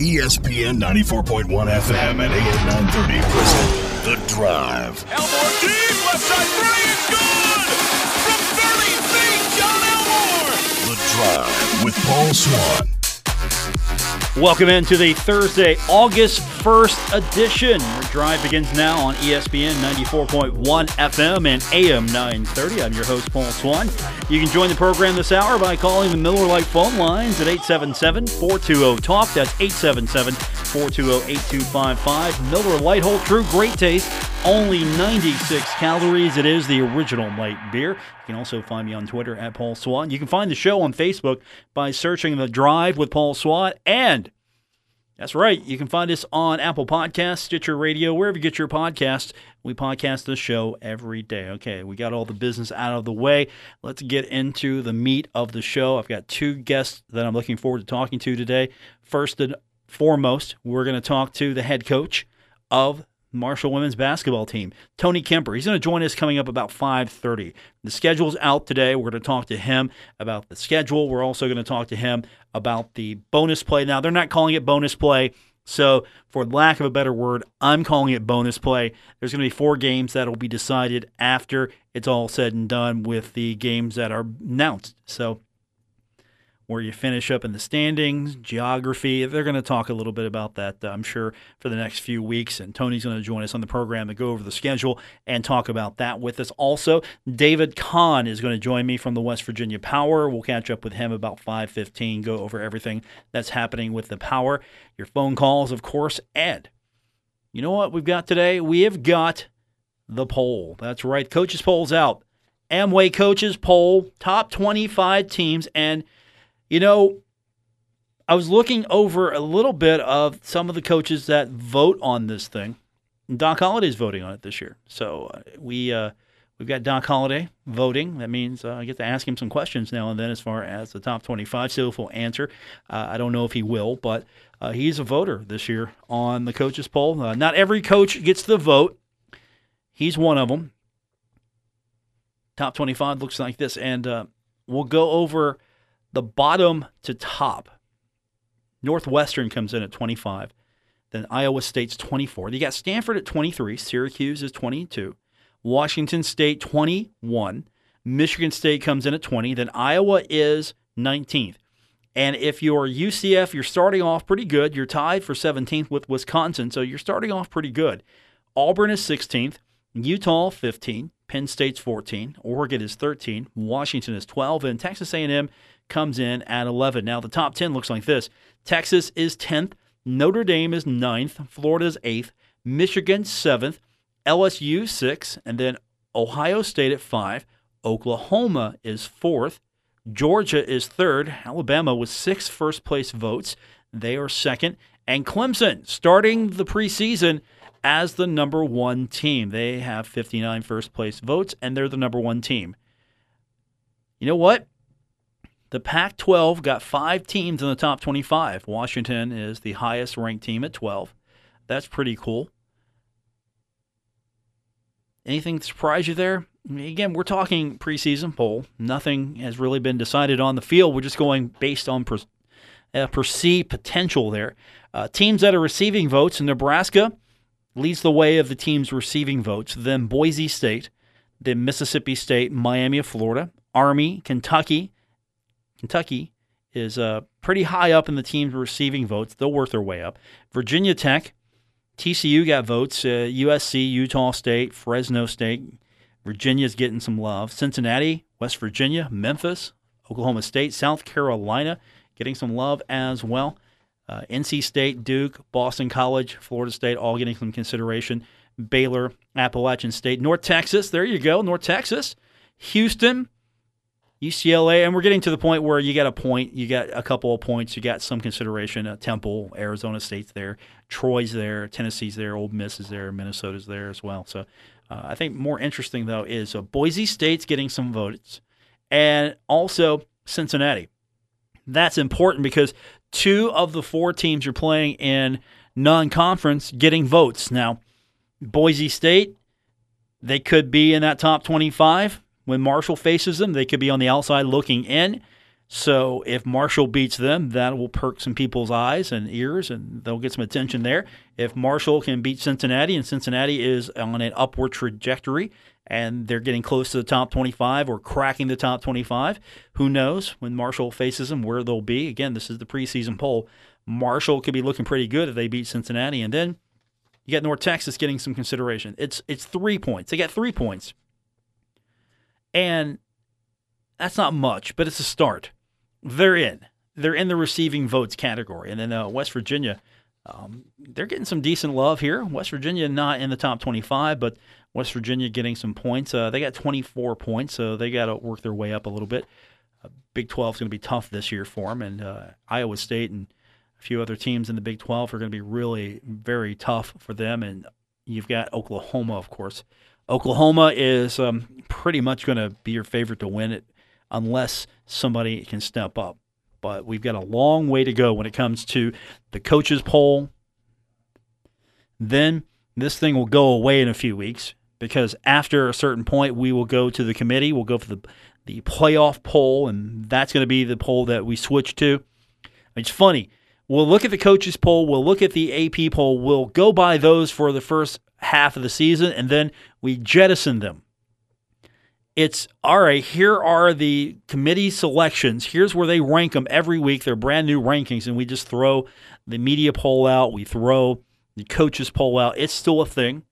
ESPN 94.1 FM and AM 930 present The Drive. Elmore deep, left side three, it's good! From 30 feet, John Elmore! The Drive with Paul Swann. Welcome into the Thursday, August 1st edition. Your drive begins now on ESPN 94.1 FM and AM 930. I'm your host, Paul Swann. You can join the program this hour by calling the Miller Lite phone lines at 877 420 TALK. That's 877 420 8255. Miller Lite hold true, great taste, only 96 calories. It is the original light beer. You can also find me on Twitter at Paul Swann. You can find the show on Facebook by searching The Drive with Paul Swann. And that's right, you can find us on Apple Podcasts, Stitcher Radio, wherever you get your podcasts. We podcast this show every day. Okay, we got all the business out of the way. Let's get into the meat of the show. I've got two guests that I'm looking forward to talking to today. First and foremost, we're going to talk to the head coach of Marshall women's basketball team, Tony Kemper. He's going to join us coming up about 5:30. The schedule's out today. We're going to talk to him about the schedule. We're also going to talk to him about the bonus play. Now, they're not calling it bonus play. So, for lack of a better word, I'm calling it bonus play. There's going to be four games that will be decided after it's all said and done with the games that are announced. So, where you finish up in the standings, geography. They're going to talk a little bit about that, uh, I'm sure, for the next few weeks. And Tony's going to join us on the program to go over the schedule and talk about that with us. Also, David Kahn is going to join me from the West Virginia Power. We'll catch up with him about 5:15, go over everything that's happening with the Power. Your phone calls, of course, and you know what we've got today? We have got the poll. That's right, coaches polls out. Amway coaches poll top 25 teams and you know, I was looking over a little bit of some of the coaches that vote on this thing. Doc Holliday's voting on it this year, so uh, we uh, we've got Doc Holliday voting. That means uh, I get to ask him some questions now and then as far as the top twenty-five. See if he'll answer. Uh, I don't know if he will, but uh, he's a voter this year on the coaches poll. Uh, not every coach gets the vote. He's one of them. Top twenty-five looks like this, and we'll go over the bottom to top. Northwestern comes in at 25. Then Iowa State's 24. You got Stanford at 23. Syracuse is 22. Washington State 21. Michigan State comes in at 20. Then Iowa is 19th. And if you're UCF, you're starting off pretty good. You're tied for 17th with Wisconsin, so you're starting off pretty good. Auburn is 16th. Utah 15. Penn State's 14. Oregon is 13. Washington is 12. And Texas A&M comes in at 11. Now, the top 10 looks like this Texas is 10th, Notre Dame is 9th, Florida is 8th, Michigan 7th, LSU 6th, and then Ohio State at 5. Oklahoma is 4th, Georgia is 3rd, Alabama with six first place votes. They are second. And Clemson starting the preseason as the number one team. They have 59 first place votes, and they're the number one team. You know what? The Pac 12 got five teams in the top 25. Washington is the highest ranked team at 12. That's pretty cool. Anything surprise you there? Again, we're talking preseason poll. Nothing has really been decided on the field. We're just going based on per, uh, perceived potential there. Uh, teams that are receiving votes in Nebraska leads the way of the teams receiving votes, then Boise State, then Mississippi State, Miami of Florida, Army, Kentucky, Kentucky is uh, pretty high up in the teams receiving votes. They'll work their way up. Virginia Tech, TCU got votes. Uh, USC, Utah State, Fresno State. Virginia's getting some love. Cincinnati, West Virginia, Memphis, Oklahoma State, South Carolina getting some love as well. Uh, NC State, Duke, Boston College, Florida State, all getting some consideration. Baylor, Appalachian State, North Texas. There you go, North Texas. Houston, UCLA, and we're getting to the point where you got a point, you got a couple of points, you got some consideration. Uh, Temple, Arizona State's there, Troy's there, Tennessee's there, Ole Miss is there, Minnesota's there as well. So uh, I think more interesting though is uh, Boise State's getting some votes, and also Cincinnati. That's important because two of the four teams you're playing in non-conference getting votes now. Boise State, they could be in that top 25 when Marshall faces them. They could be on the outside looking in. So if Marshall beats them, that will perk some people's eyes and ears, and they'll get some attention there. If Marshall can beat Cincinnati, and Cincinnati is on an upward trajectory, and they're getting close to the top 25 or cracking the top 25, who knows when Marshall faces them where they'll be. Again, this is the preseason poll. Marshall could be looking pretty good if they beat Cincinnati, and then you got North Texas getting some consideration. It's it's three points. They got three points, and that's not much, but it's a start they're in. They're in the receiving votes category. And then uh, West Virginia, um, they're getting some decent love here. West Virginia not in the top 25, but West Virginia getting some points. Uh, they got 24 points, so they got to work their way up a little bit. Uh, Big 12 is going to be tough this year for them, and uh, Iowa State and a few other teams in the Big 12 are going to be really very tough for them. And you've got Oklahoma, of course. Oklahoma is um, pretty much going to be your favorite to win it unless somebody can step up. But we've got a long way to go when it comes to the coaches poll. Then this thing will go away in a few weeks because after a certain point, we will go to the committee. We'll go for the the playoff poll, and that's going to be the poll that we switch to. It's funny. We'll look at the coaches poll. We'll look at the AP poll. We'll go by those for the first half of the season, and then we jettison them it's all right, here are the committee selections. Here's where they rank them every week. They're brand new rankings, and we just throw the media poll out. We throw the coaches poll out. It's still a thing,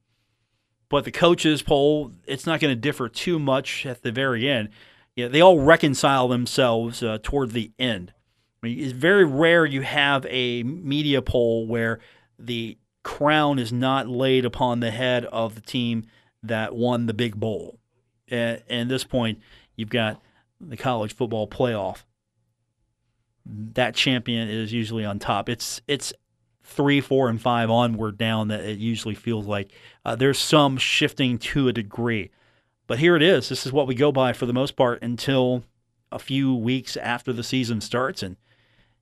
but the coaches poll, it's not going to differ too much at the very end. Yeah, they all reconcile themselves uh, toward the end. I mean, it's very rare you have a media poll where the crown is not laid upon the head of the team that won the big bowl at, at this point, you've got the college football playoff. That champion is usually on top. It's it's three, four, and five onward down that it usually feels like. Uh, there's some shifting to a degree, but here it is. This is what we go by for the most part until a few weeks after the season starts, and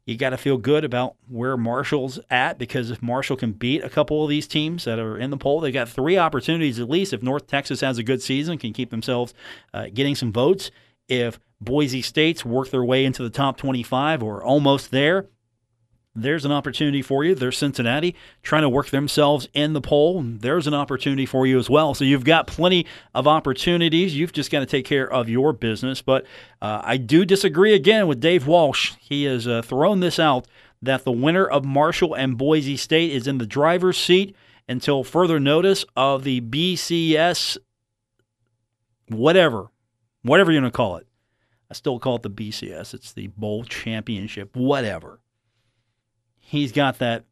you got to feel good about where Marshall's at because if Marshall can beat a couple of these teams that are in the poll, they got three opportunities at least. If North Texas has a good season, can keep themselves uh, getting some votes. If Boise State's work their way into the top 25 or almost there, there's an opportunity for you. There's Cincinnati trying to work themselves in the poll. There's an opportunity for you as well. So you've got plenty of opportunities. You've just got to take care of your business. But uh, I do disagree again with Dave Walsh. He has uh, thrown this out that the winner of Marshall and Boise State is in the driver's seat until further notice of the BCS, whatever, whatever you're going to call it. I still call it the BCS. It's the Bowl Championship, whatever he's got that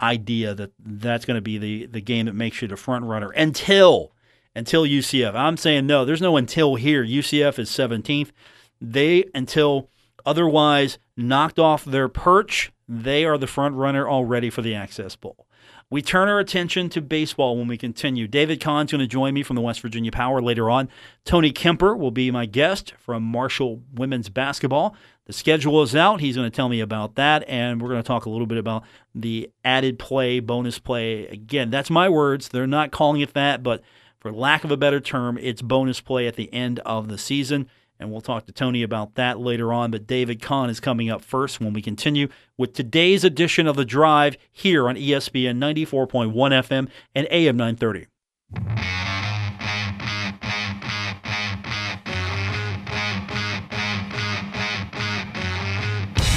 idea that that's going to be the, the game that makes you the front runner until until UCF. I'm saying no, there's no until here. UCF is 17th. They until otherwise knocked off their perch, they are the front runner already for the Access Bowl. We turn our attention to baseball when we continue. David Kahn's going to join me from the West Virginia Power later on. Tony Kemper will be my guest from Marshall Women's Basketball. The schedule is out. He's going to tell me about that, and we're going to talk a little bit about the added play, bonus play. Again, that's my words. They're not calling it that, but for lack of a better term, it's bonus play at the end of the season and we'll talk to Tony about that later on. But David Kahn is coming up first when we continue with today's edition of The Drive here on ESPN 94.1 FM and AM 930.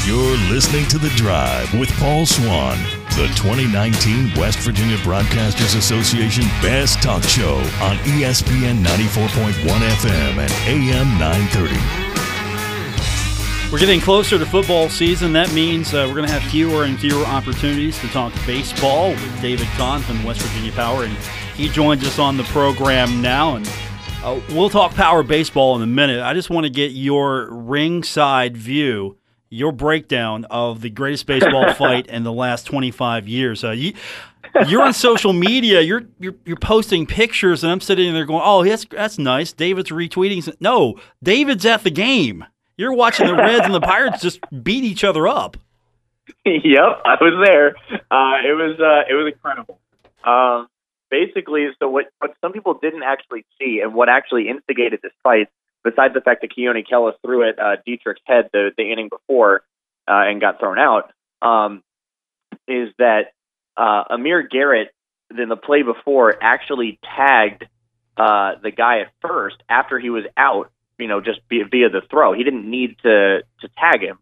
You're listening to The Drive with Paul Swann the 2019 West Virginia Broadcasters Association Best Talk Show on ESPN 94.1 FM and AM 930. We're getting closer to football season. That means uh, we're going to have fewer and fewer opportunities to talk baseball with David Kahn from West Virginia Power, and he joins us on the program now. And uh, we'll talk power baseball in a minute. I just want to get your ringside view your breakdown of the greatest baseball fight in the last 25 years. Uh, you, you're on social media. You're, you're you're posting pictures, and I'm sitting there going, "Oh, that's that's nice." David's retweeting. No, David's at the game. You're watching the Reds and the Pirates just beat each other up. Yep, I was there. Uh, it was uh, it was incredible. Um, basically, so what what some people didn't actually see, and what actually instigated this fight besides the fact that Keone Kela threw at uh, Dietrich's head the, the inning before uh, and got thrown out, um, is that uh, Amir Garrett, in the play before, actually tagged uh, the guy at first after he was out, you know, just via, via the throw. He didn't need to, to tag him,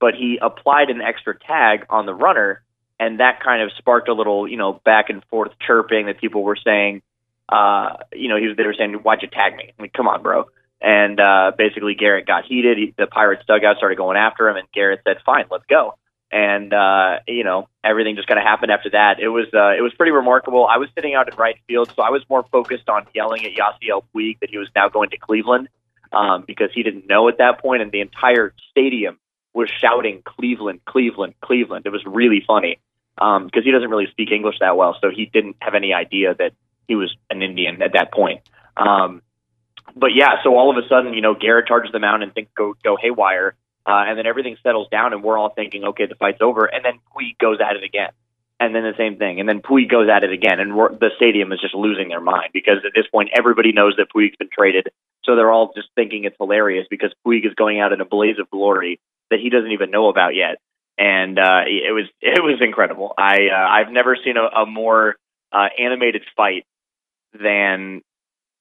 but he applied an extra tag on the runner, and that kind of sparked a little, you know, back and forth chirping that people were saying, uh, you know, he was, they were saying, why'd you tag me? I mean, come on, bro. And uh, basically, Garrett got heated. He, the Pirates dugout started going after him, and Garrett said, "Fine, let's go." And uh, you know, everything just kind of happened after that. It was uh, it was pretty remarkable. I was sitting out in right field, so I was more focused on yelling at Yasiel Puig that he was now going to Cleveland um, because he didn't know at that point, and the entire stadium was shouting Cleveland, Cleveland, Cleveland. It was really funny because um, he doesn't really speak English that well, so he didn't have any idea that he was an Indian at that point. Um, but yeah, so all of a sudden, you know, Garrett charges the mound and things go go haywire, uh, and then everything settles down, and we're all thinking, okay, the fight's over, and then Puig goes at it again, and then the same thing, and then Puig goes at it again, and we're, the stadium is just losing their mind because at this point everybody knows that Puig's been traded, so they're all just thinking it's hilarious because Puig is going out in a blaze of glory that he doesn't even know about yet, and uh, it was it was incredible. I uh, I've never seen a, a more uh, animated fight than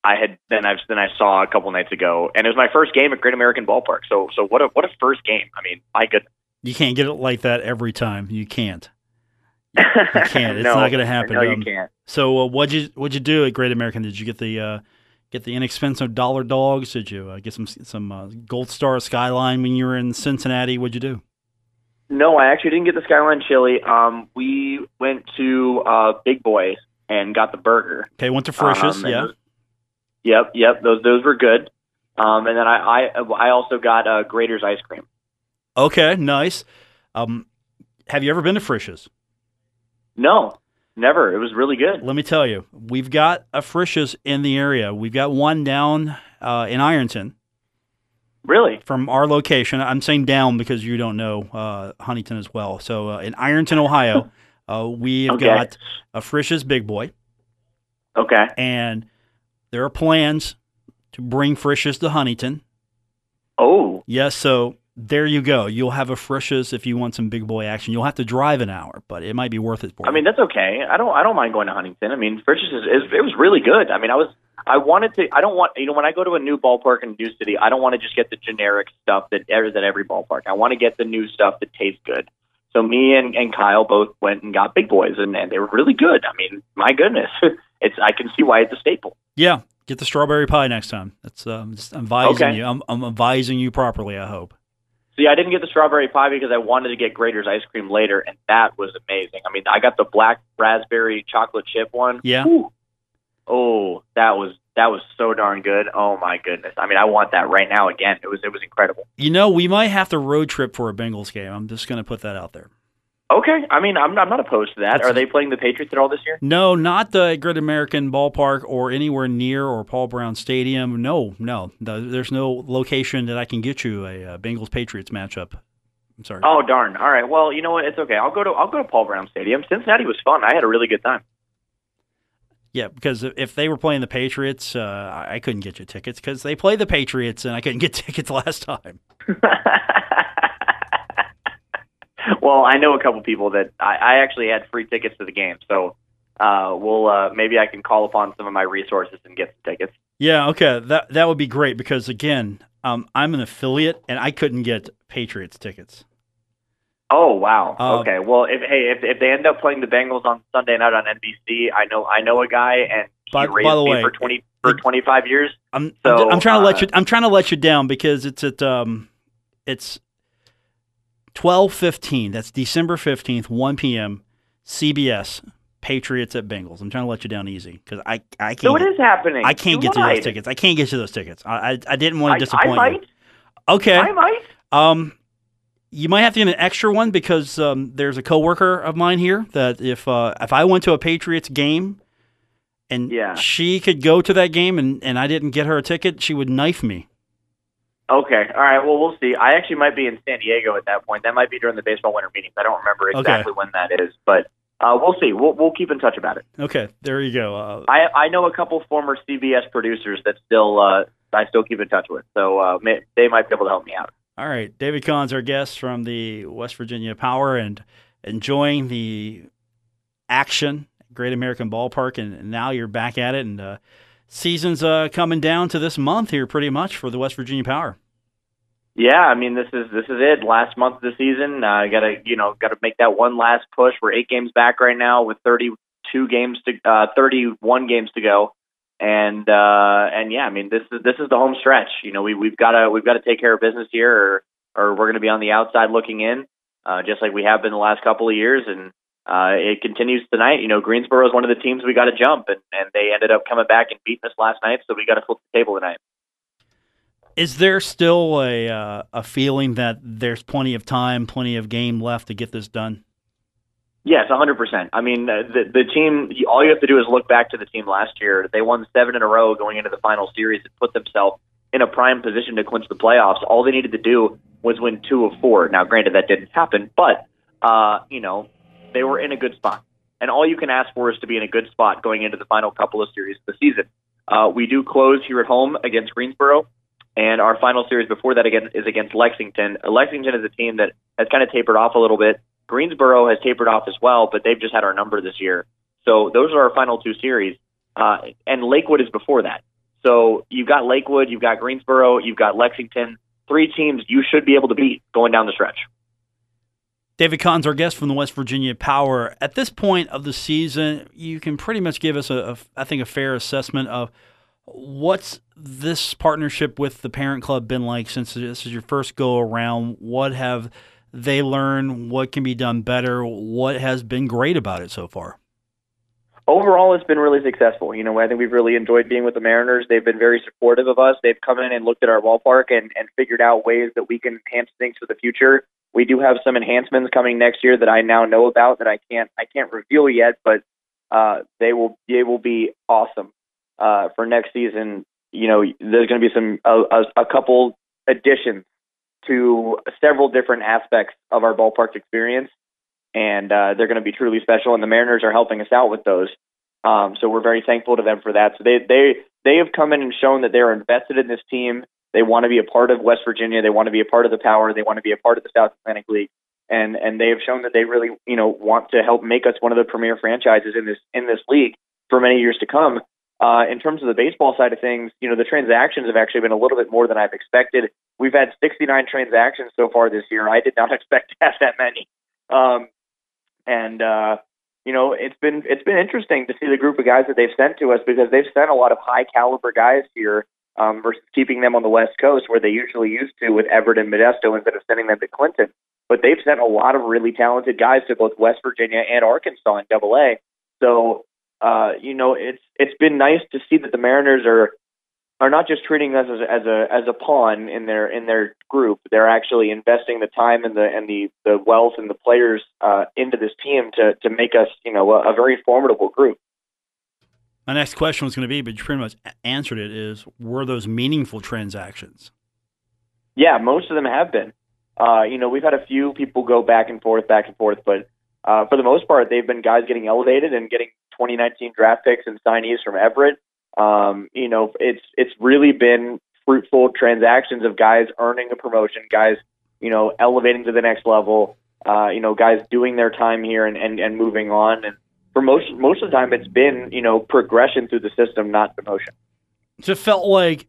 I had then I've than I saw a couple nights ago, and it was my first game at Great American Ballpark. So so what a what a first game. I mean, my goodness. You can't get it like that every time. You can't. You can't. It's No, not going to happen. No, you Um, can't. So uh, what'd you what'd you do at Great American? Did you get the uh, get the inexpensive dollar dogs? Did you uh, get some some uh, Gold Star Skyline when you were in Cincinnati? What'd you do? No, I actually didn't get the Skyline Chili. Um, we went to uh, Big Boys and got the burger. Okay, went to Frisch's. Um, yeah. Yep, yep. Those those were good. Um, and then I I, I also got uh, Graeter's ice cream. Okay, nice. Um, have you ever been to Frisch's? No, never. It was really good. Let me tell you, we've got a Frisch's in the area. We've got one down uh, in Ironton Really? from our location. I'm saying down because you don't know uh, Huntington as well. So uh, in Ironton, Ohio, uh, we've Okay. got a Frisch's Big Boy, Okay. and there are plans to bring Frisch's to Huntington. Oh, Yes, so there you go. You'll have a Frisch's if you want some big boy action. You'll have to drive an hour, but it might be worth it for I mean that's okay. I don't I don't mind going to Huntington. I mean, Frisch's is, is it was really good. I mean, I was I wanted to. I don't want you know when I go to a new ballpark in a new city, I don't want to just get the generic stuff that is at every ballpark. I want to get the new stuff that tastes good. So me and, and Kyle both went and got big boys, and, and they were really good. I mean, my goodness, it's I can see why it's a staple. yeah, get the strawberry pie next time. That's um, just advising Okay. you. I'm, I'm advising you properly. I hope. See, I didn't get the strawberry pie because I wanted to get Graeter's ice cream later, and that was amazing. I mean, I got the black raspberry chocolate chip one. Yeah. Whew. Oh, that was that was so darn good. Oh my goodness. I mean, I want that right now again. It was it was incredible. You know, we might have to road trip for a Bengals game. I'm just going to put that out there. Okay. I mean, I'm I'm not opposed to that. That's- Are they playing the Patriots at all this year? No, not the Great American Ballpark or anywhere near or Paul Brown Stadium. No, no, there's no location that I can get you a, uh Bengals Patriots matchup. I'm sorry. Oh darn. All right. Well, you know what? It's okay. I'll go to I'll go to Paul Brown Stadium. Cincinnati was fun. I had a really good time. Yeah, because if they were playing the Patriots, uh, I I couldn't get you tickets because they play the Patriots and I couldn't get tickets last time. well, I know a couple people that I, I actually had free tickets to the game, so uh, we'll uh, maybe I can call upon some of my resources and get some tickets. Yeah, okay, that that would be great because again, um, I'm an affiliate and I couldn't get Patriots tickets. Oh wow. Uh, okay. Well, if hey, if if they end up playing the Bengals on Sunday night on NBC, I know I know a guy, and he By- raised by the me way, for twenty for twenty five years. I'm So, I'm, trying to let uh, you I'm trying to let you down because it's at um it's twelve fifteen. That's December fifteenth, one p.m. CBS Patriots at Bengals. I'm trying to let you down easy because I I can't So get, is happening. I can't You get to those tickets. I can't get to those tickets. I I, I didn't want to disappoint I you. might. Okay. I might. Um, you might have to get an extra one because um, there's a coworker of mine here that if uh, if I went to a Patriots game and Yeah. she could go to that game and, and I didn't get her a ticket, she would knife me. Okay. All right. Well, we'll see. I actually might be in San Diego at that point. That might be during the baseball winter meetings. I don't remember Okay. exactly when that is, but uh, we'll see. We'll we'll keep in touch about it. Okay, there you go. Uh, I I know a couple former CBS producers that still uh, I still keep in touch with. So uh, may, they might be able to help me out. All right, David Kahn's our guest from the West Virginia Power and enjoying the action, Great American Ballpark, and now you're back at it, and uh, season's uh, coming down to this month here, pretty much for the West Virginia Power. Yeah, I mean this is this is it. Last month of the season, uh, got to you know got to make that one last push. We're eight games back right now with 32 games to uh, 31 games to go, and uh, and yeah, I mean this is this is the home stretch. You know we we've got to we've got to take care of business here, or or we're to be on the outside looking in, uh, just like we have been the last couple of years, and uh, it continues tonight. You know Greensboro is one of the teams we got to jump, and and they ended up coming back and beating us last night, so we got to flip the table tonight. Is there still a uh, a feeling that there's plenty of time, plenty of game left to get this done? Yes, 100%. I mean, uh, the the team. All you have to do is look back to the team last year. They won seven in a row going into the final series and put themselves in a prime position to clinch the playoffs. All they needed to do was win two of four. Now, granted, that didn't happen, but uh, you know, they were in a good spot. And all you can ask for is to be in a good spot going into the final couple of series of the season. Uh, we do close here at home against Greensboro. And our final series before that again is against Lexington. Lexington is a team that has kind of tapered off a little bit. Greensboro has tapered off as well, but they've just had our number this year. So those are our final two series. Uh, and Lakewood is before that. So you've got Lakewood, you've got Greensboro, you've got Lexington. Three teams you should be able to beat going down the stretch. David Kahn's our guest from the West Virginia Power. At this point of the season, you can pretty much give us a, a I think, a fair assessment of what's this partnership with the parent club been like since this is your first go around? What have they learned? What can be done better? What has been great about it so far? Overall, it's been really successful. You know, I think we've really enjoyed being with the Mariners. They've been very supportive of us. They've come in and looked at our ballpark and, and figured out ways that we can enhance things for the future. We do have some enhancements coming next year that I now know about that I can't I can't reveal yet, but uh, they will they will be awesome uh, for next season, you know, there's going to be some a, a, a couple additions to several different aspects of our ballpark experience, and uh, they're going to be truly special. And the Mariners are helping us out with those. Um, so we're very thankful to them for that. So they they they have come in and shown that they are invested in this team. They want to be a part of West Virginia. They want to be a part of the Power. They want to be a part of the South Atlantic League. And and they have shown that they really you know want to help make us one of the premier franchises in this in this league for many years to come. Uh, in terms of the baseball side of things, you know, the transactions have actually been a little bit more than I've expected. We've had 69 transactions so far this year. I did not expect to have that many. Um, and, uh, you know, it's been, it's been interesting to see the group of guys that they've sent to us because they've sent a lot of high caliber guys here, um, versus keeping them on the West Coast where they usually used to with Everett and Modesto instead of sending them to Clinton. But they've sent a lot of really talented guys to both West Virginia and Arkansas in double A. So uh, you know, it's it's been nice to see that the Mariners are are not just treating us as, as a as a pawn in their in their group. They're actually investing the time and the and the the wealth and the players uh, into this team to to make us, you know, a, a very formidable group. My next question was going to be, but you pretty much answered it. Is were those meaningful transactions? Yeah, most of them have been. Uh, you know, we've had a few people go back and forth, back and forth, but uh, for the most part, they've been guys getting elevated and getting 2019 draft picks and signees from Everett. Um, you know, it's it's really been fruitful transactions of guys earning a promotion, guys, you know, elevating to the next level. Uh, you know, guys doing their time here and, and, and moving on. And for most most of the time, it's been you know progression through the system, not promotion. So it felt like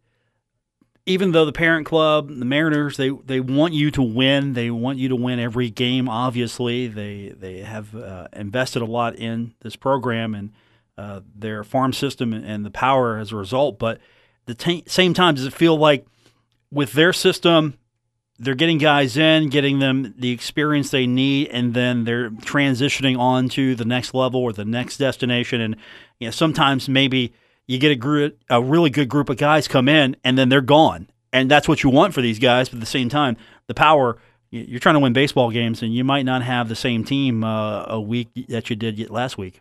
even though the parent club, the Mariners, they they want you to win. They want you to win every game. Obviously, they they have uh, invested a lot in this program and uh, their farm system and the power as a result. But the t- same time, does it feel like with their system, they're getting guys in, getting them the experience they need, and then they're transitioning on to the next level or the next destination. And you know, sometimes maybe you get a, gr- a really good group of guys come in and then they're gone. And that's what you want for these guys. But at the same time, the power, you're trying to win baseball games and you might not have the same team uh, a week that you did last week.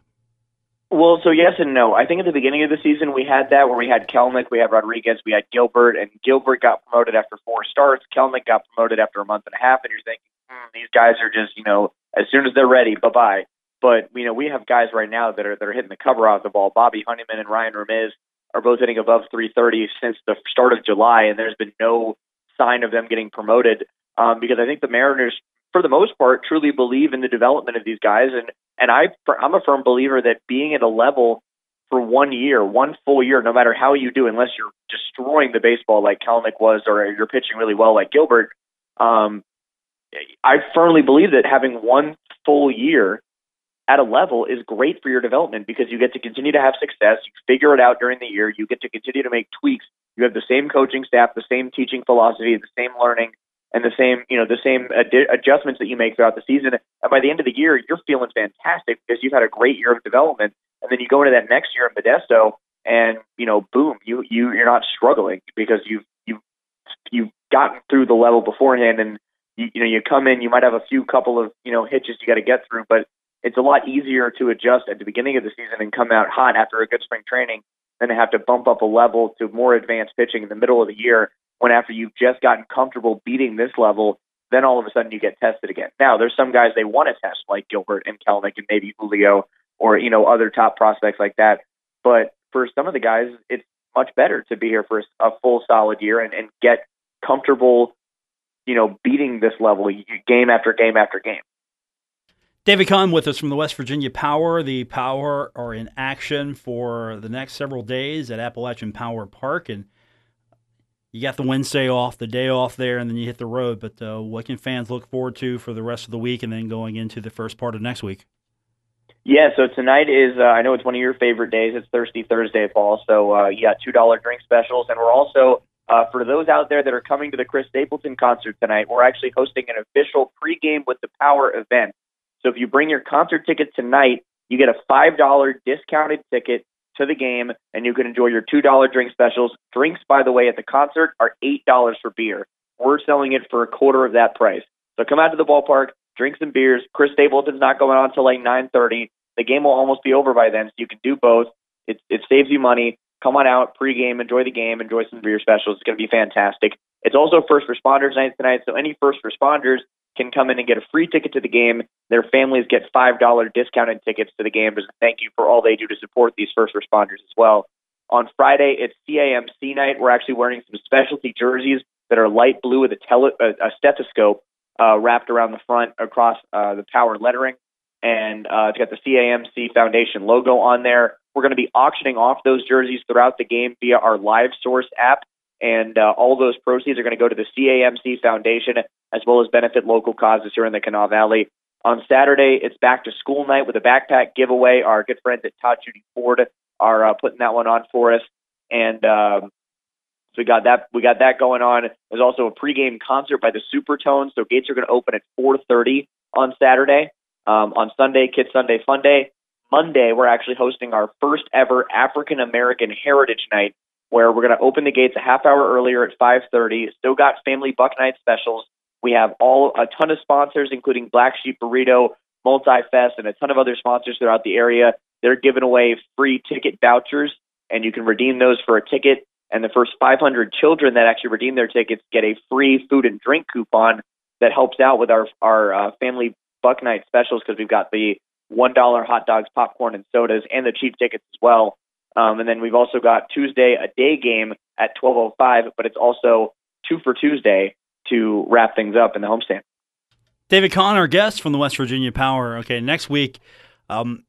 Well, so yes and no. I think at the beginning of the season we had that where we had Kelenic, we had Rodriguez, we had Gilbert, and Gilbert got promoted after four starts. Kelenic got promoted after a month and a half, and you're thinking hmm, these guys are just you know as soon as they're ready, bye bye. But you know, we have guys right now that are that are hitting the cover off the ball. Bobby Honeyman and Ryan Ramirez are both hitting above 330 since the start of July, and there's been no sign of them getting promoted. Um, because I think the Mariners, for the most part, truly believe in the development of these guys, and and I I'm a firm believer that being at a level for one year, one full year, no matter how you do, unless you're destroying the baseball like Kelenic was, or you're pitching really well like Gilbert, um, I firmly believe that having one full year at a level is great for your development because you get to continue to have success. You figure it out during the year. You get to continue to make tweaks. You have the same coaching staff, the same teaching philosophy, the same learning, and the same you know the same ad- adjustments that you make throughout the season. And by the end of the year, you're feeling fantastic because you've had a great year of development. And then you go into that next year in Modesto, and you know, boom, you you you're not struggling because you've you've you've gotten through the level beforehand, and you, you know you come in, you might have a few couple of you know hitches you got to get through, but it's a lot easier to adjust at the beginning of the season and come out hot after a good spring training than to have to bump up a level to more advanced pitching in the middle of the year when after you've just gotten comfortable beating this level, then all of a sudden you get tested again. Now there's some guys they want to test like Gilbert and Kelenic and maybe Julio or you know other top prospects like that. But for some of the guys, it's much better to be here for a full solid year and, and get comfortable, you know, beating this level game after game after game. David Kahn with us from the West Virginia Power. The Power are in action for the next several days at Appalachian Power Park, and you got the Wednesday off, the day off there, and then you hit the road. But uh, what can fans look forward to for the rest of the week, and then going into the first part of next week? Yeah, so tonight is uh, I know it's one of your favorite days. It's Thirsty Thursday, Paul. So uh, you got two dollar drink specials, and we're also uh, for those out there that are coming to the Chris Stapleton concert tonight. We're actually hosting an official pregame with the Power event. So if you bring your concert ticket tonight, you get a five dollar discounted ticket to the game, and you can enjoy your two dollar drink specials. Drinks, by the way, at the concert are eight dollars for beer. We're selling it for a quarter of that price. So come out to the ballpark, drink some beers. Chris Stapleton's not going on until like 9:30. The game will almost be over by then, so you can do both. It it saves you money. Come on out pregame, enjoy the game, enjoy some beer specials. It's going to be fantastic. It's also first responders night tonight, so any first responders can come in and get a free ticket to the game. Their families get five dollar discounted tickets to the game as a thank you for all they do to support these first responders as well. On Friday, it's CAMC night. We're actually wearing some specialty jerseys that are light blue with a, tele- a stethoscope uh, wrapped around the front across uh, the power lettering. And uh, it's got the CAMC Foundation logo on there. We're going to be auctioning off those jerseys throughout the game via our Live Source app. And uh, all those proceeds are going to go to the CAMC Foundation as well as benefit local causes here in the Kanawha Valley. On Saturday, it's back to school night with a backpack giveaway. Our good friends at Todd Judy Ford are uh, putting that one on for us. And um, so we got that we got that going on. There's also a pregame concert by the Supertones. So gates are going to open at 4:30 on Saturday. Um, on Sunday, Kid Sunday Fun Day. Monday, we're actually hosting our first ever African American Heritage Night, where we're going to open the gates a half hour earlier at 5:30. Still got family buck night specials. We have all a ton of sponsors, including Black Sheep Burrito, Multi Fest, and a ton of other sponsors throughout the area. They're giving away free ticket vouchers, and you can redeem those for a ticket and the first 500 children that actually redeem their tickets get a free food and drink coupon that helps out with our our uh, family buck night specials because we've got the one dollar hot dogs, popcorn, and sodas, and the cheap tickets as well. Um, and then we've also got Tuesday a day game at 12:05, but it's also two for Tuesday to wrap things up in the homestand. David Kahn's our, guest from the West Virginia Power. Okay, next week, um,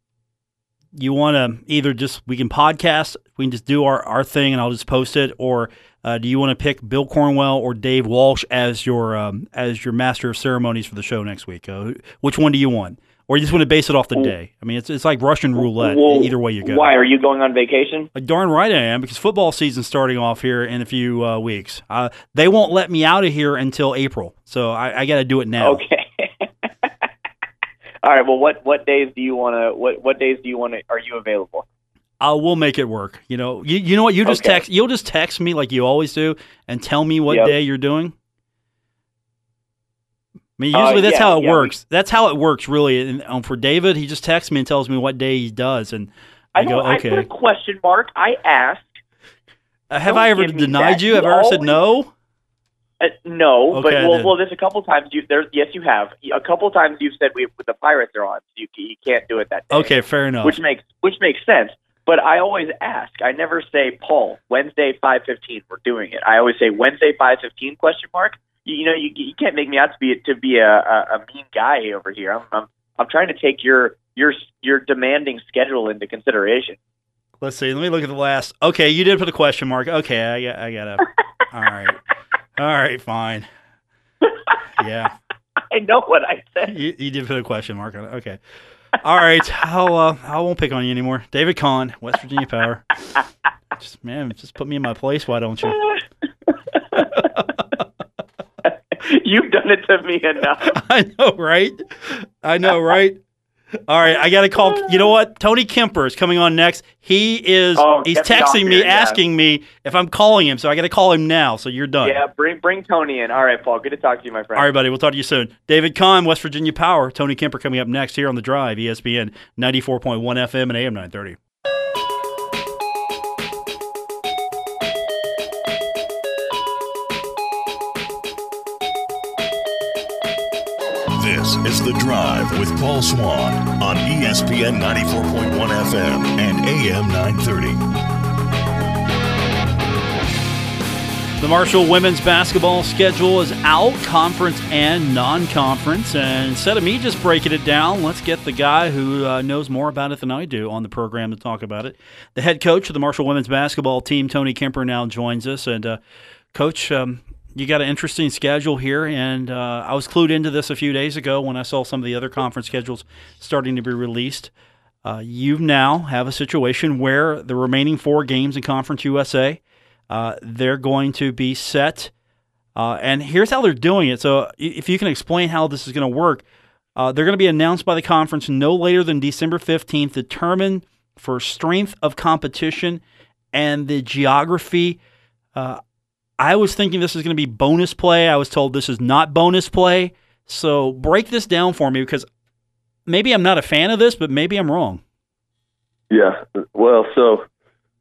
you want to either just we can podcast, we can just do our, our thing, and I'll just post it, or uh, do you want to pick Bill Cornwell or Dave Walsh as your um, as your master of ceremonies for the show next week? Uh, which one do you want, or you just want to base it off the day? I mean, it's it's like Russian roulette. Well, either way you go. Why are you going on vacation? Uh, darn right I am, because football season's starting off here in a few uh, weeks. Uh, they won't let me out of here until April, so I, I got to do it now. Okay. All right. Well, what what days do you want to? What what days do you want to? Are you available? Uh, we'll make it work. You know, you, you know what? You just Okay. text. You'll just text me like you always do, and tell me what Yep. day you're doing. I mean, Uh, usually that's yeah, how it yeah, works. That's how it works, really. And um, for David, he just texts me and tells me what day he does, and I, go, don't- I okay. put a question mark. I asked. Uh, have I ever denied you? Have I ever said no? Uh, no, but well, well, there's a couple times you there. Yes, you have. A couple times you've said we with the pirates are on, so you you can't do it that day. Okay, fair enough. which makes which makes sense. but I always ask. I never say, Paul, Wednesday five fifteen, we're doing it. I always say Wednesday five fifteen question mark. You, you know, you, you can't make me out to be to be a, a, a mean guy over here. I'm, I'm I'm trying to take your your your demanding schedule into consideration. Let's see. Let me look at the last. Okay, you did put a question mark. Okay, I got. I got to All right. All right. Fine. Yeah. I know what I said. You, you did put a question mark on it. Okay. All right. I'll. Uh, I won't pick on you anymore. David Kahn, West Virginia Power. Just man, just put me in my place. Why don't you? You've done it to me enough. I know, right? I know, right? All right, I got to call. You know what? Tony Kemper is coming on next. He is. Oh, he's get me off texting me, here, yeah. asking me if I'm calling him. So I got to call him now. So you're done. Yeah, bring bring Tony in. All right, Paul. Good to talk to you, my friend. All right, buddy. We'll talk to you soon. David Kahn, West Virginia Power. Tony Kemper coming up next here on the Drive. ESPN 94.1 FM and AM 930. This is The Drive with Paul Swann on ESPN 94.1 FM and AM 930. The Marshall women's basketball schedule is out, conference and non conference. And instead of me just breaking it down, let's get the guy who uh, knows more about it than I do on the program to talk about it. The head coach of the Marshall women's basketball team, Tony Kemper, now joins us. And, uh, Coach, um, you got an interesting schedule here. And uh, I was clued into this a few days ago when I saw some of the other conference schedules starting to be released. Uh, you now have a situation where the remaining four games in Conference USA. Uh, they're going to be set. Uh, and here's how they're doing it. So, if you can explain how this is going to work, uh, they're going to be announced by the conference no later than December 15th, determined for strength of competition and the geography. Uh, I was thinking this is going to be bonus play. I was told this is not bonus play. So, break this down for me because maybe I'm not a fan of this, but maybe I'm wrong. Yeah. Well, so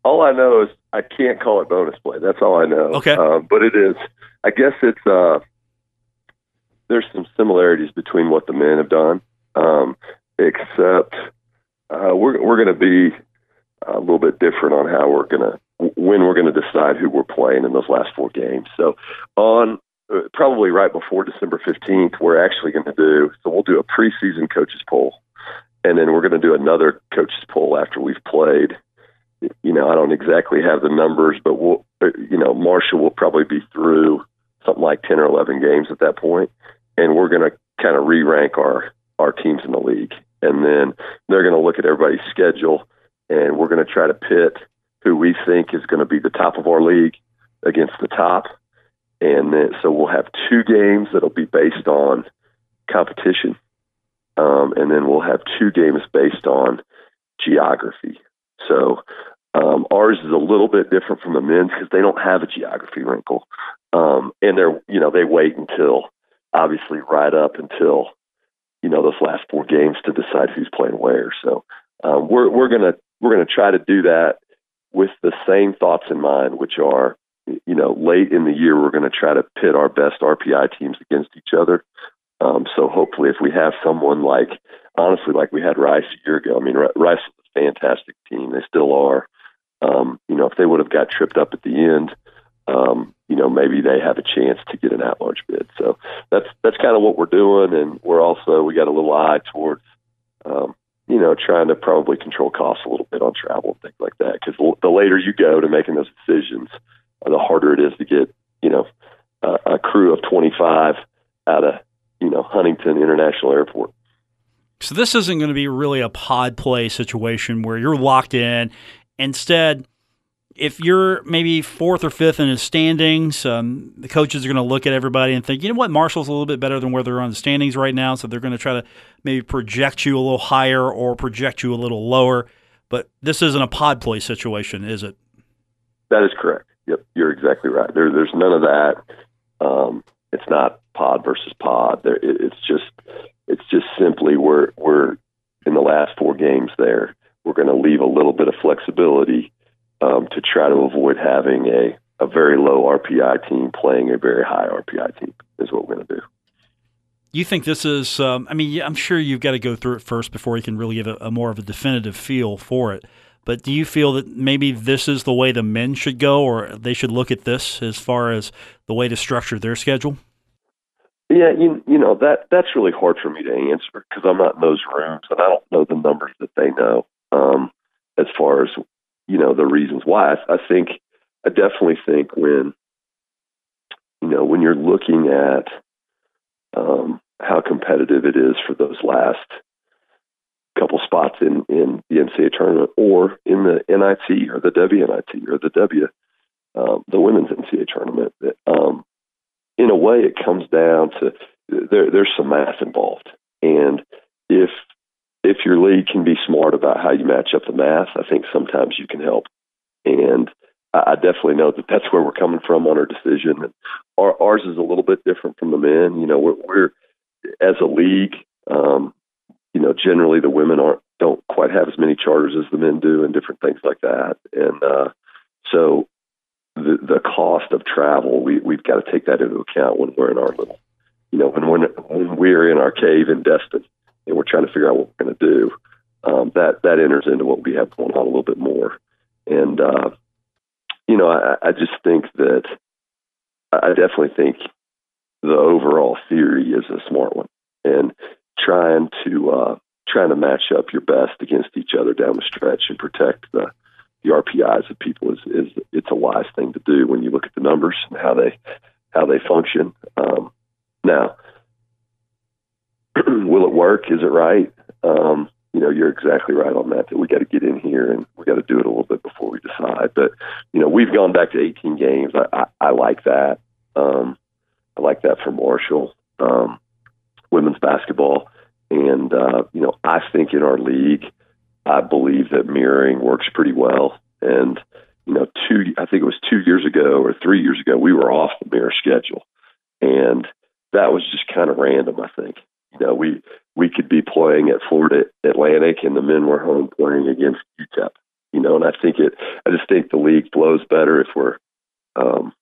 all I know is I can't call it bonus play. That's all I know. Okay. Um, but it is. I guess it's. Uh, there's some similarities between what the men have done, um, except uh, we're we're going to be a little bit different on how we're going to when we're going to decide who we're playing in those last four games. So on uh, probably right before December 15th, we're actually going to do. So we'll do a preseason coaches poll and then we're going to do another coaches poll after we've played. You know, I don't exactly have the numbers, but we'll, uh, you know, Marshall will probably be through something like ten or eleven games at that point, and we're going to kind of re-rank our our teams in the league, and then they're going to look at everybody's schedule, and we're going to try to pit who we think is going to be the top of our league against the top, and then so we'll have two games that'll be based on competition um, and then we'll have two games based on geography. So um, ours is a little bit different from the men's because they don't have a geography wrinkle, um, and they're you know they wait until obviously right up until you know those last four games to decide who's playing where. So um, we're we're gonna we're gonna try to do that with the same thoughts in mind, which are you know late in the year we're going to try to pit our best RPI teams against each other. Um, so hopefully, if we have someone like, honestly, like we had Rice a year ago, I mean, Rice was a fantastic team. They still are. Um, you know, if they would have got tripped up at the end, um, you know, maybe they have a chance to get an at-large bid. So that's that's kind of what we're doing, and we're also we got a little eye towards, um, you know, trying to probably control costs a little bit on travel and things like that. Because the later you go to making those decisions, uh, the harder it is to get, you know, a, a crew of 25 out of you know Huntington International Airport. So this isn't going to be really a pod play situation where you're locked in. Instead, if you're maybe fourth or fifth in the standings, um, the coaches are going to look at everybody and think, you know what, Marshall's a little bit better than where they're on the standings right now. So they're going to try to maybe project you a little higher or project you a little lower. But this isn't a pod play situation, is it? That is correct. Yep, you're exactly right. There, there's none of that. Um, it's not pod versus pod. There, it, it's just, it's just simply we're we're in the last four games there. We're going to leave a little bit of flexibility um, to try to avoid having a a very low RPI team playing a very high RPI team. Is what we're going to do. You think this is? Um, I mean, I'm sure you've got to go through it first before you can really give a, a more of a definitive feel for it. But do you feel that maybe this is the way the men should go, or they should look at this as far as the way to structure their schedule? Yeah, you you know that that's really hard for me to answer because I'm not in those rooms and I don't know the numbers that they know. Um, as far as you know the reasons why, I, think I definitely think when you know when you're looking at um, how competitive it is for those last couple spots in in the NCAA tournament or in the NIT or the WNIT or the W um, the women's NCAA tournament. Um, in a way, it comes down to there, there's some math involved, and if if your league can be smart about how you match up the math, I think sometimes you can help. And I definitely know that that's where we're coming from on our decision. And our, ours is a little bit different from the men. You know, we're, we're as a league, um, you know, generally the women aren't don't quite have as many charters as the men do, and different things like that. And uh, so the the cost of travel, we we've got to take that into account when we're in our little, you know, when we're when we're in our cave in Destin and we're trying to figure out what we're going to do. Um, that that enters into what we have going on a little bit more, and uh, you know, I, I just think that I definitely think the overall theory is a smart one, and trying to uh, trying to match up your best against each other down the stretch and protect the the RPIs of people is is it's a wise thing to do when you look at the numbers and how they how they function. Um, now, will it work? Is it right? Um, you know, you're exactly right on that. That we got to get in here and we got to do it a little bit before we decide. But you know, we've gone back to 18 games. I, I, I like that. Um, I like that for Marshall um, women's basketball, and uh, you know, I think in our league, I believe that mirroring works pretty well. And you know, two I think it was two years ago or three years ago, we were off the mirror schedule, and that was just kind of random. I think you know we we could be playing at Florida Atlantic, and the men were home playing against UTEP. You know, and I think it. I just think the league flows better if we're, um,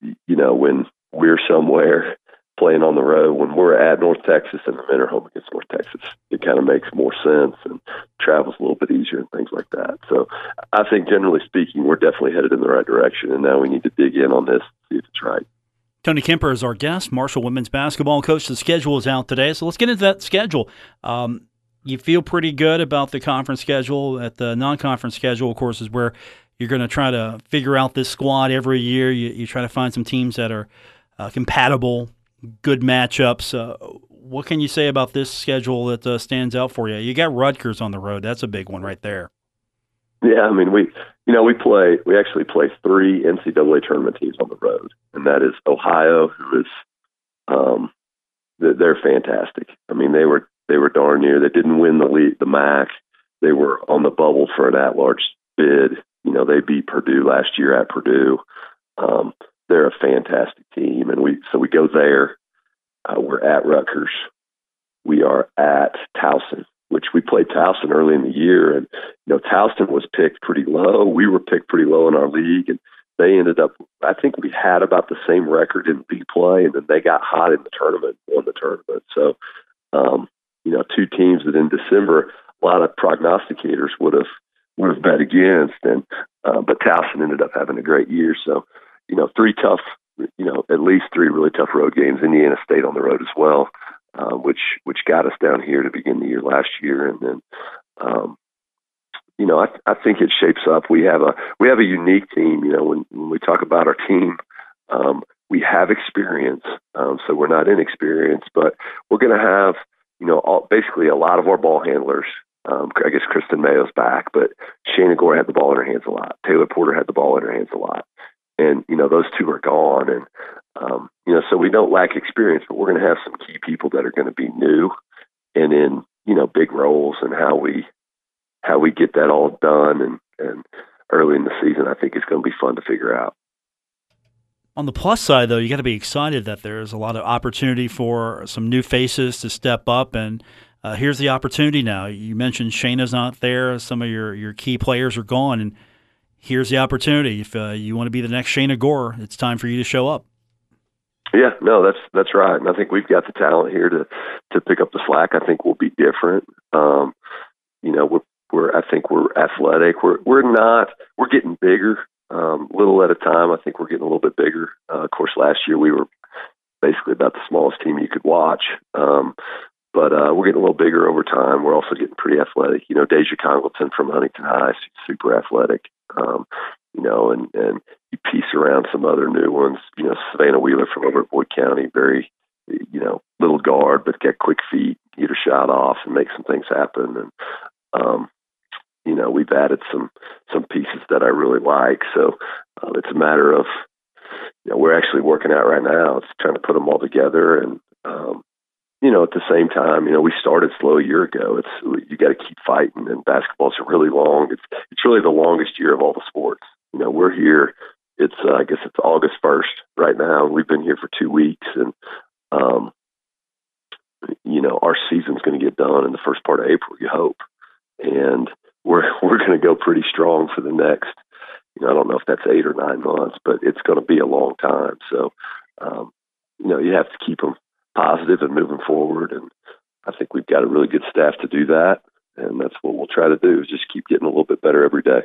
you know, when we're somewhere playing on the road. When we're at North Texas and the men are home against North Texas, it kind of makes more sense and travels a little bit easier and things like that. So I think generally speaking, we're definitely headed in the right direction, and now we need to dig in on this and see if it's right. Tony Kemper is our guest, Marshall women's basketball coach. The schedule is out today, so let's get into that schedule. Um, you feel pretty good about the conference schedule. At the non-conference schedule, of course, is where you're going to try to figure out this squad every year. You, you try to find some teams that are uh, compatible, good matchups. Uh, what can you say about this schedule that uh, stands out for you? You got Rutgers on the road. That's a big one right there. Yeah, I mean we you know we play we actually play three NCAA tournament teams on the road, and that is Ohio, who is um, they're fantastic. I mean they were they were darn near. They didn't win the lead, the MAC. They were on the bubble for an at-large bid. You know they beat Purdue last year at Purdue. Um, they're a fantastic team, and we so we go there. Uh, we're at Rutgers. We are at Towson, which we played Towson early in the year, and you know Towson was picked pretty low. We were picked pretty low in our league, and they ended up. I think we had about the same record in B play, and then they got hot in the tournament, won the tournament. So, um, you know, two teams that in December a lot of prognosticators would have would have bet against, and uh, but Towson ended up having a great year. So, you know, three tough, you know, at least three really tough road games. Indiana State on the road as well uh, which which got us down here to begin the year last year, and then. Um, you know, I, I think it shapes up. We have a we have a unique team. You know, when, when we talk about our team, um, we have experience, um, so we're not inexperienced, but we're going to have you know all, basically a lot of our ball handlers. Um, I guess Kristen Mayo's back, but Shayna Gore had the ball in her hands a lot. Taylor Porter had the ball in her hands a lot, and you know those two are gone, and um, you know, so we don't lack experience, but we're going to have some key people that are going to be new and in you know big roles and how we how we get that all done and and early in the season. I think it's going to be fun to figure out. On the plus side, though, you got to be excited that there's a lot of opportunity for some new faces to step up and. Uh, here's the opportunity now. You mentioned Shayna's not there. Some of your, your key players are gone, and here's the opportunity. If uh, you want to be the next Shayna Gore, it's time for you to show up. Yeah, no, that's that's right, and I think we've got the talent here to to pick up the slack. I think we'll be different. Um, you know, we're we're I think we're athletic. We're we're not. We're getting bigger, um, little at a time. I think we're getting a little bit bigger. Uh, of course, last year we were basically about the smallest team you could watch. Um, but uh, we're getting a little bigger over time. We're also getting pretty athletic. You know, Deja Congleton from Huntington High, super athletic. Um, you know, and and you piece around some other new ones. You know, Savannah Wheeler from over at Boyd County, very, you know, little guard but got quick feet, get her shot off and make some things happen. And um, you know, we've added some some pieces that I really like. So uh, it's a matter of you know, we're actually working out right now. It's trying to put them all together and um, you know, at the same time, you know, we started slow a year ago. It's you got to keep fighting, and basketball's really long. It's it's really the longest year of all the sports. You know, we're here. It's uh, I guess it's August first right now. We've been here for two weeks, and um, you know, our season's going to get done in the first part of April. You hope, and we're we're going to go pretty strong for the next. You know, I don't know if that's eight or nine months, but it's going to be a long time. So, um, you know, you have to keep them positive and moving forward. And I think we've got a really good staff to do that. And that's what we'll try to do is just keep getting a little bit better every day.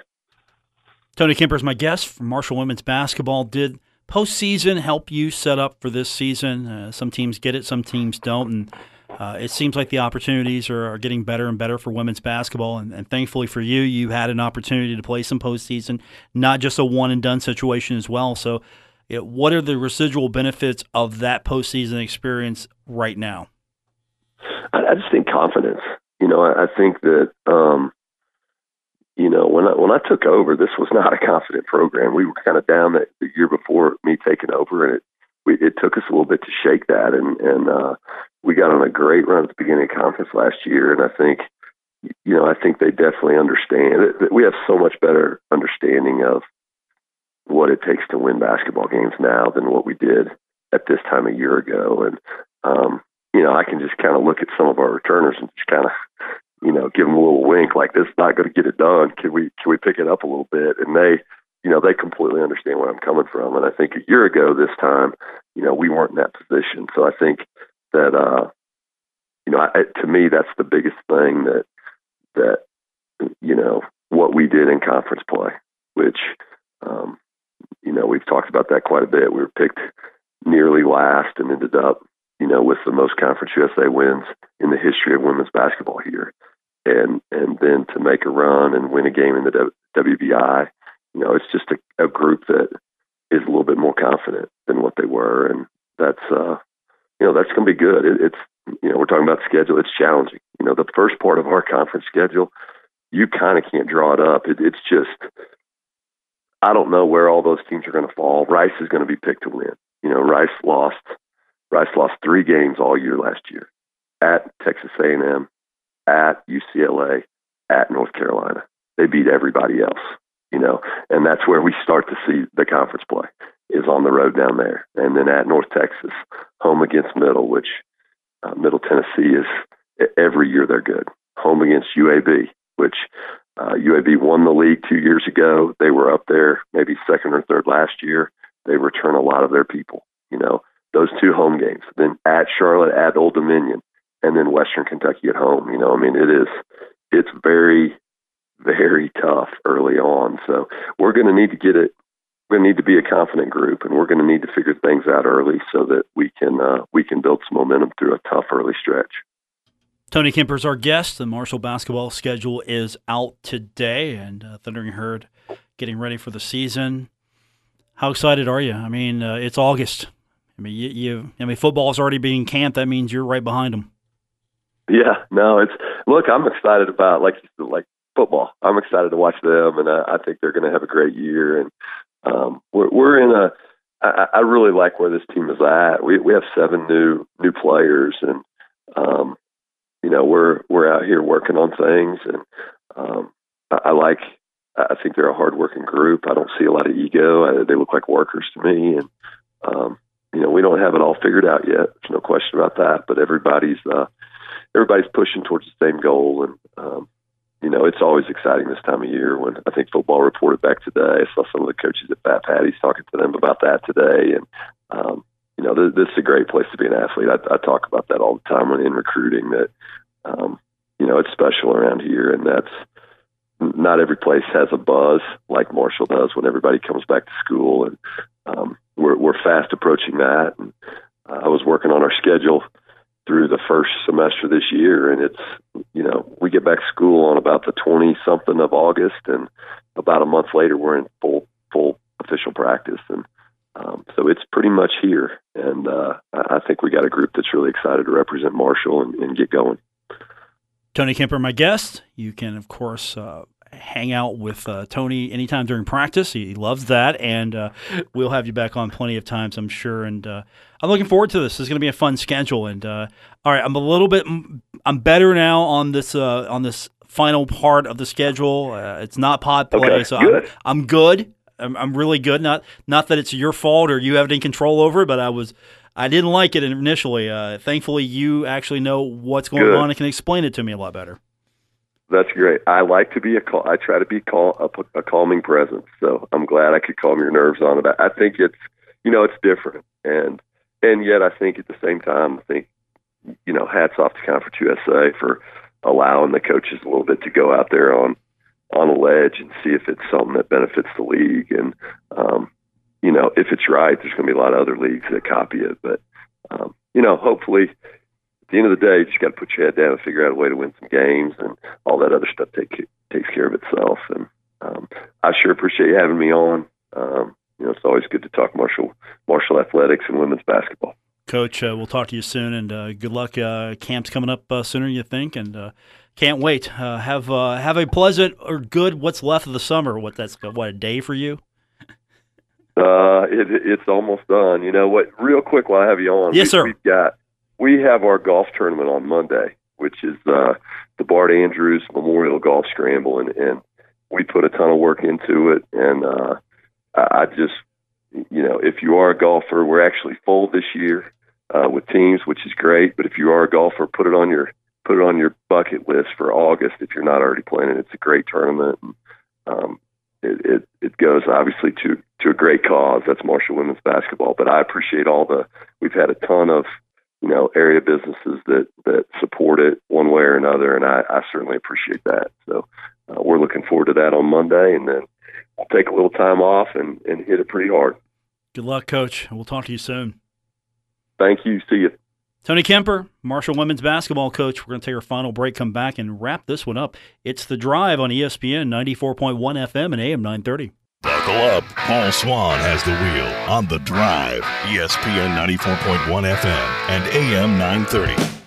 Tony Kemper is my guest from Marshall Women's Basketball. Did postseason help you set up for this season? Uh, some teams get it, some teams don't. And uh, it seems like the opportunities are, are, getting better and better for women's basketball. And, and, thankfully for you, you had an opportunity to play some postseason, not just a one and done situation as well. So what are the residual benefits of that postseason experience right now? I, I just think confidence. You know, I, I think that um, you know when I when I took over, this was not a confident program. We were kind of down the, year before me taking over, and it we, it took us a little bit to shake that, and and uh, we got on a great run at the beginning of conference last year, and I think you know I think they definitely understand. We have so much better understanding of what it takes to win basketball games now than what we did at this time a year ago. And, um, you know, I can just kind of look at some of our returners and just kind of, you know, give them a little wink like this is not going to get it done. Can we, can we pick it up a little bit? And they, you know, they completely understand where I'm coming from. And I think a year ago this time, you know, we weren't in that position. So I think that, uh, you know, I, to me, that's the biggest thing that, that, you know, what we did in conference play, which, um, you know, we've talked about that quite a bit. We were picked nearly last and ended up, you know, with the most Conference USA wins in the history of women's basketball here. And and then to make a run and win a game in the WBI, you know, it's just a, a group that is a little bit more confident than what they were, and that's uh, you know, that's going to be good. It, it's you know, we're talking about schedule. It's challenging. You know, the first part of our conference schedule, you kind of can't draw it up. It, it's just I don't know where all those teams are going to fall. Rice is going to be picked to win. You know, Rice lost. Rice lost three games all year last year at Texas A&M, at UCLA, at North Carolina. They beat everybody else. You know, and that's where we start to see the conference play is on the road down there, and then at North Texas, home against Middle, which uh, Middle Tennessee is every year they're good. Home against UAB, which uh, UAB won the league two years ago. They were up there, maybe second or third last year. They return a lot of their people. You know, those two home games, then at Charlotte, at Old Dominion, and then Western Kentucky at home. You know, I mean, it is, it's very, very tough early on. So we're going to need to get it. We're going to need to be a confident group, and we're going to need to figure things out early so that we can uh, we can build some momentum through a tough early stretch. Tony Kemper is our guest. The Marshall basketball schedule is out today, and uh, Thundering Herd getting ready for the season. How excited are you? I mean, uh, it's August. I mean, you, you, I mean, football's already being camped. That means you're right behind them. Yeah, no, it's look. I'm excited about like like football. I'm excited to watch them, and I, I think they're going to have a great year. And um, we're we're in a. I, I really like where this team is at. We we have seven new new players, and um, you know we're we're out here working on things, and um, I, I like. I think they're a hardworking group. I don't see a lot of ego. I, they look like workers to me, and um, you know we don't have it all figured out yet. There's no question about that. But everybody's uh, everybody's pushing towards the same goal, and um, you know it's always exciting this time of year. When I think football reported back today, I saw some of the coaches at Bat Patty's talking to them about that today, and um, you know, this, this is a great place to be an athlete. I, I talk about that all the time when in recruiting that, um, you know, it's special around here and that's, not every place has a buzz like Marshall does when everybody comes back to school, and um, we're we're fast approaching that. And uh, I was working on our schedule through the first semester this year, and it's you know we get back to school on about the twenty something of August, and about a month later we're in full full official practice, and um, so it's pretty much here. And uh, I think we got a group that's really excited to represent Marshall and, and get going. Tony Kemper, my guest. You can, of course, uh, hang out with uh, Tony anytime during practice. He loves that, and uh, we'll have you back on plenty of times, I'm sure. And uh, I'm looking forward to this. It's going to be a fun schedule. And uh, all right, I'm a little bit, I'm better now on this uh, on this final part of the schedule. Uh, it's not pod play, Okay, so good. I'm, I'm good. I'm, I'm really good. Not not that it's your fault or you have any control over it, but I was. I didn't like it initially. Uh, thankfully, you actually know what's going Good. on and can explain it to me a lot better. That's great. I like to be a call. I try to be call a, a calming presence. So I'm glad I could calm your nerves on it. I, I think it's you know it's different, and and yet I think at the same time I think you know hats off to Conference USA for allowing the coaches a little bit to go out there on on a ledge and see if it's something that benefits the league. And um, you know if it's right, there's going to be a lot of other leagues that copy it. But um, you know hopefully at the end of the day, you just got to put your head down and figure out a way to win some games, and all that other stuff take, takes care of itself. And um, I sure appreciate you having me on. Um, you know, it's always good to talk Marshall Marshall athletics and women's basketball. Coach, uh, we'll talk to you soon, and uh, good luck. Uh, camp's coming up uh, sooner than you think, and uh, can't wait. Uh, have uh, have a pleasant or good what's left of the summer. What that's what a day for you. Uh, it, it's almost done. You know what? Real quick, while I have you on, Yes, we, sir. We've got we have our golf tournament on Monday, which is uh, the Bart Andrews Memorial Golf Scramble, and, and we put a ton of work into it. And uh, I, I just, you know, if you are a golfer, we're actually full this year uh, with teams, which is great. But if you are a golfer, put it on your put it on your bucket list for August if you're not already playing it. It's a great tournament. And, um, it, it it goes obviously to to a great cause. That's Marshall women's basketball. But I appreciate all the. We've had a ton of you know area businesses that that support it one way or another, and I, I certainly appreciate that. So uh, we're looking forward to that on Monday, and then we'll take a little time off and and hit it pretty hard. Good luck, Coach. We'll talk to you soon. Thank you. See you. Tony Kemper, Marshall women's basketball coach. We're going to take our final break, come back, and wrap this one up. It's the drive on ESPN 94.1 FM and AM 930. Buckle up. Paul Swann has the wheel on the drive. ESPN 94.1 FM and AM 930.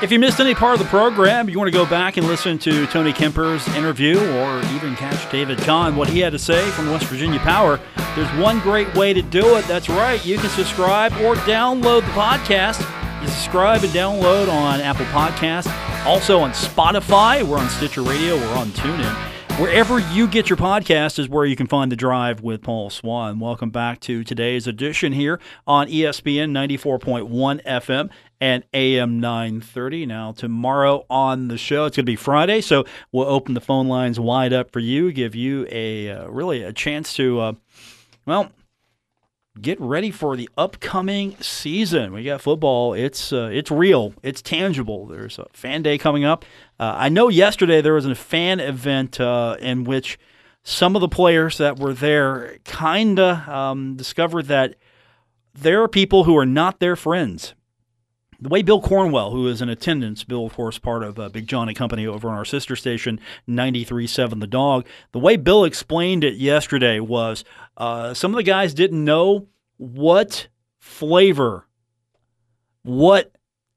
If you missed any part of the program, you want to go back and listen to Tony Kemper's interview or even catch David Kahn, what he had to say from West Virginia Power, there's one great way to do it. That's right. You can subscribe or download the podcast. You subscribe and download on Apple Podcasts, also on Spotify. We're on Stitcher Radio. We're on TuneIn. Wherever you get your podcast is where you can find The Drive with Paul Swann. Welcome back to today's edition here on ESPN 94.1 FM and AM 930. Now, tomorrow on the show, it's going to be Friday, so we'll open the phone lines wide up for you, give you a uh, really a chance to, uh, well, get ready for the upcoming season. We got football. It's uh, it's real. It's tangible. There's a fan day coming up. Uh, I know yesterday there was a fan event uh, in which some of the players that were there kind of um, discovered that there are people who are not their friends. The way Bill Cornwell, who is in attendance, Bill, of course, part of uh, Big John and Company over on our sister station, 93.7 The Dog, the way Bill explained it yesterday was uh, some of the guys didn't know what flavor, what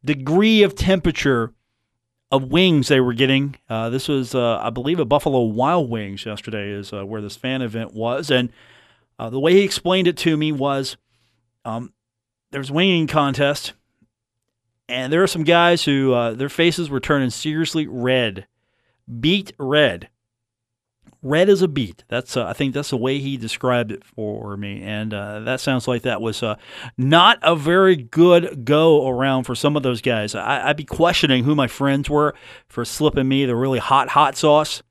degree of temperature of wings they were getting. Uh, this was, uh, I believe, a Buffalo Wild Wings yesterday is uh, where this fan event was. And uh, the way he explained it to me was um, there's winging contest, and there are some guys who uh, their faces were turning seriously red, beet red. Red as a beet. That's uh, I think that's the way he described it for me, and uh, that sounds like that was uh, not a very good go around for some of those guys. I, I'd be questioning who my friends were for slipping me the really hot hot sauce.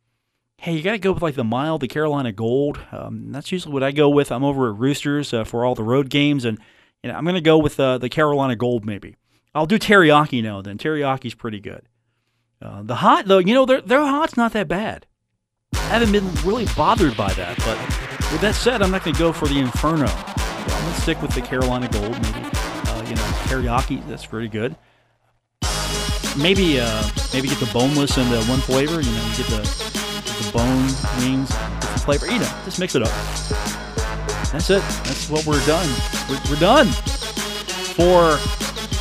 Hey, you got to go with like the mild, the Carolina Gold. Um, that's usually what I go with. I'm over at Roosters uh, for all the road games, and you know, I'm going to go with uh, the Carolina Gold maybe. I'll do teriyaki now. Then teriyaki's pretty good. Uh, the hot though, you know, their their hot's not that bad. I haven't been really bothered by that, but with that said, I'm not going to go for the Inferno. I'm going to stick with the Carolina Gold, maybe. Uh, you know, teriyaki, that's pretty good. Maybe uh, maybe get the boneless and the one flavor. You know, you get the, the bone wings, different flavor. You know, just mix it up. That's it. That's what we're done. We're, we're done. For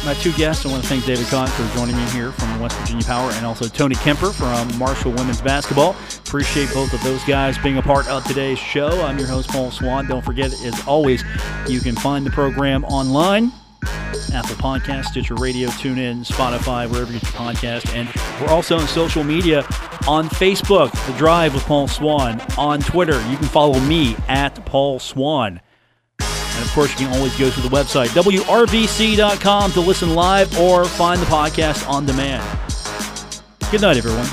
my two guests, I want to thank David Kahn for joining me here from West Virginia Power and also Tony Kemper from Marshall Women's Basketball. Appreciate both of those guys being a part of today's show. I'm your host, Paul Swann. Don't forget, as always, you can find the program online. Apple Podcast, Stitcher Radio, TuneIn, Spotify, wherever you get your podcast. And we're also on social media on Facebook, The Drive with Paul Swann. On Twitter, you can follow me at Paul Swann. And of course, you can always go to the website, wrvc.com, to listen live or find the podcast on demand. Good night, everyone.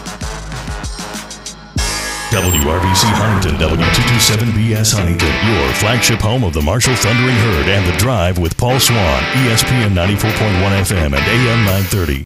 WRVC Huntington, W227BS Huntington, your flagship home of the Marshall Thundering Herd and The Drive with Paul Swann, ESPN 94.1 FM and AM 930.